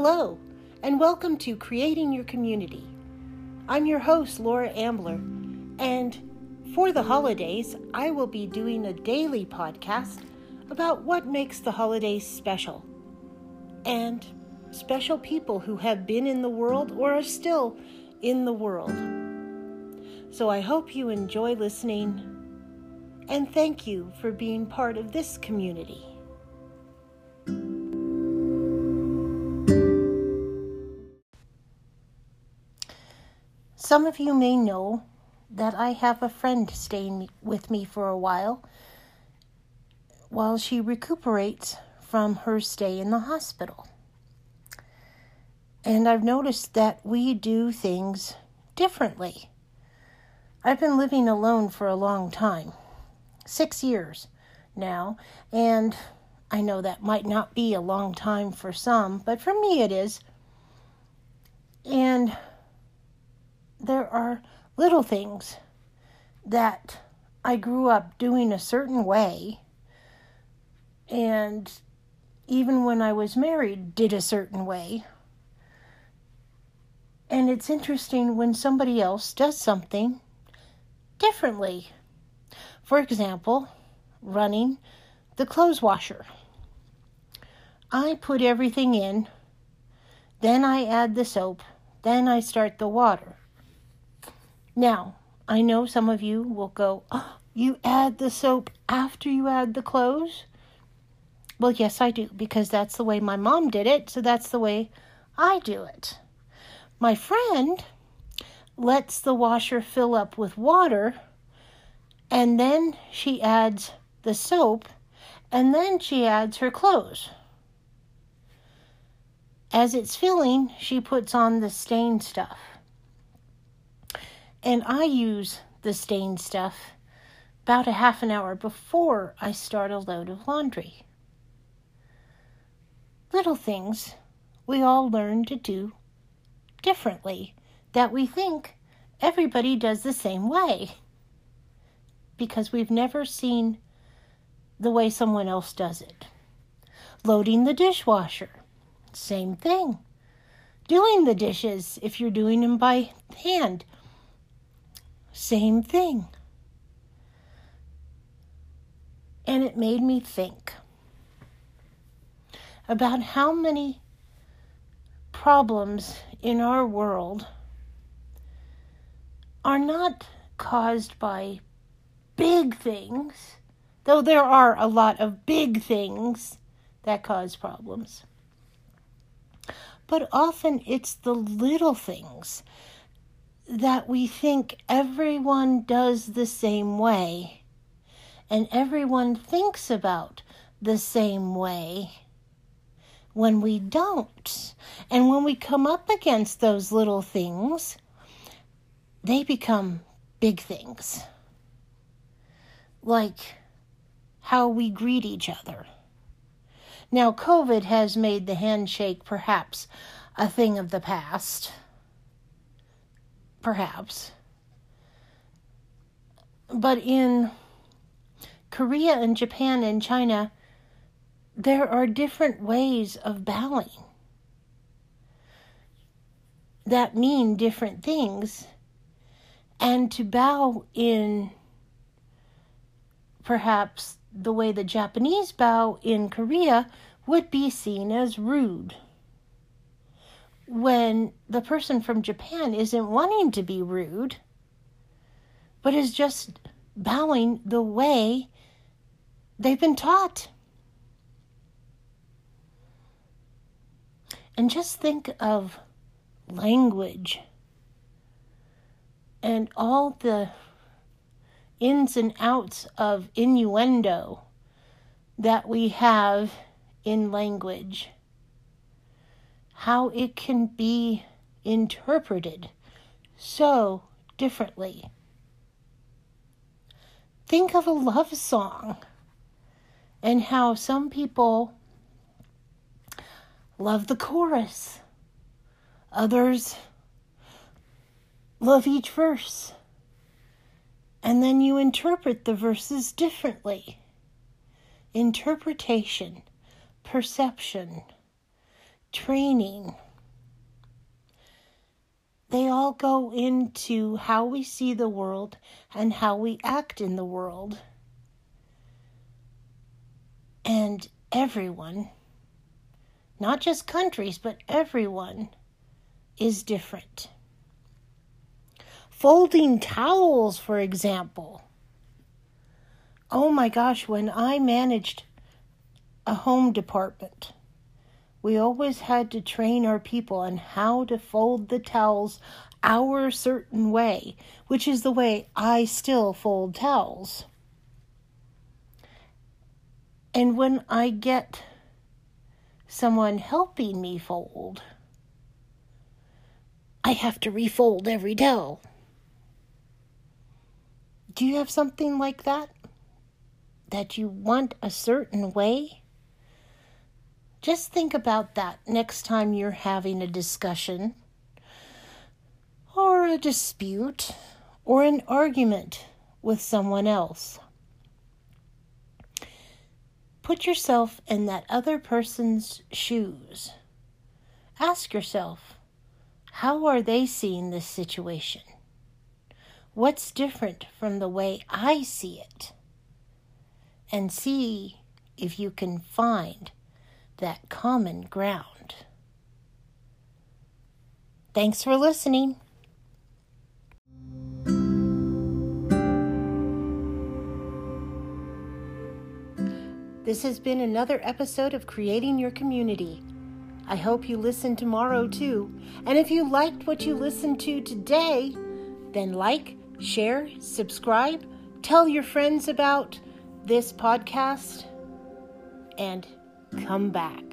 Hello, and welcome to Creating Your Community. I'm your host, Laura Ambler, and for the holidays, I will be doing a daily podcast about what makes the holidays special and special people who have been in the world or are still in the world. So I hope you enjoy listening and thank you for being part of this community. Some of you may know that I have a friend staying with me for a while while she recuperates from her stay in the hospital. And I've noticed that we do things differently. I've been living alone for a long time six years now, and I know that might not be a long time for some, but for me it is. And there are little things that I grew up doing a certain way, and even when I was married, did a certain way. And it's interesting when somebody else does something differently. For example, running the clothes washer. I put everything in, then I add the soap, then I start the water. Now, I know some of you will go, oh, You add the soap after you add the clothes? Well, yes, I do, because that's the way my mom did it, so that's the way I do it. My friend lets the washer fill up with water and then she adds the soap, and then she adds her clothes. As it's filling, she puts on the stain stuff. And I use the stain stuff about a half an hour before I start a load of laundry. Little things we all learn to do differently that we think everybody does the same way because we've never seen the way someone else does it. Loading the dishwasher, same thing. Doing the dishes, if you're doing them by hand, same thing. And it made me think about how many problems in our world are not caused by big things, though there are a lot of big things that cause problems. But often it's the little things that we think everyone does the same way and everyone thinks about the same way when we don't. And when we come up against those little things, they become big things like how we greet each other. Now, COVID has made the handshake perhaps a thing of the past. Perhaps. But in Korea and Japan and China, there are different ways of bowing that mean different things. And to bow in perhaps the way the Japanese bow in Korea would be seen as rude. When the person from Japan isn't wanting to be rude, but is just bowing the way they've been taught. And just think of language and all the ins and outs of innuendo that we have in language, how it can be interpreted so differently. Think of a love song and how some people love the chorus, others love each verse and then you interpret the verses differently. Interpretation, perception, training. They all go into how we see the world and how we act in the world. And everyone, not just countries, but everyone, is different. Folding towels, for example. Oh my gosh, when I managed a home department, we always had to train our people on how to fold the towels our certain way, which is the way I still fold towels. And when I get someone helping me fold, I have to refold every towel. Do you have something like that? That you want a certain way? Just think about that next time you're having a discussion or a dispute or an argument with someone else. Put yourself in that other person's shoes. Ask yourself, how are they seeing this situation? What's different from the way I see it? And see if you can find that common ground. Thanks for listening. This has been another episode of Creating Your Community. I hope you listen tomorrow too. And if you liked what you listened to today, then like, share, subscribe, tell your friends about this podcast, and come back.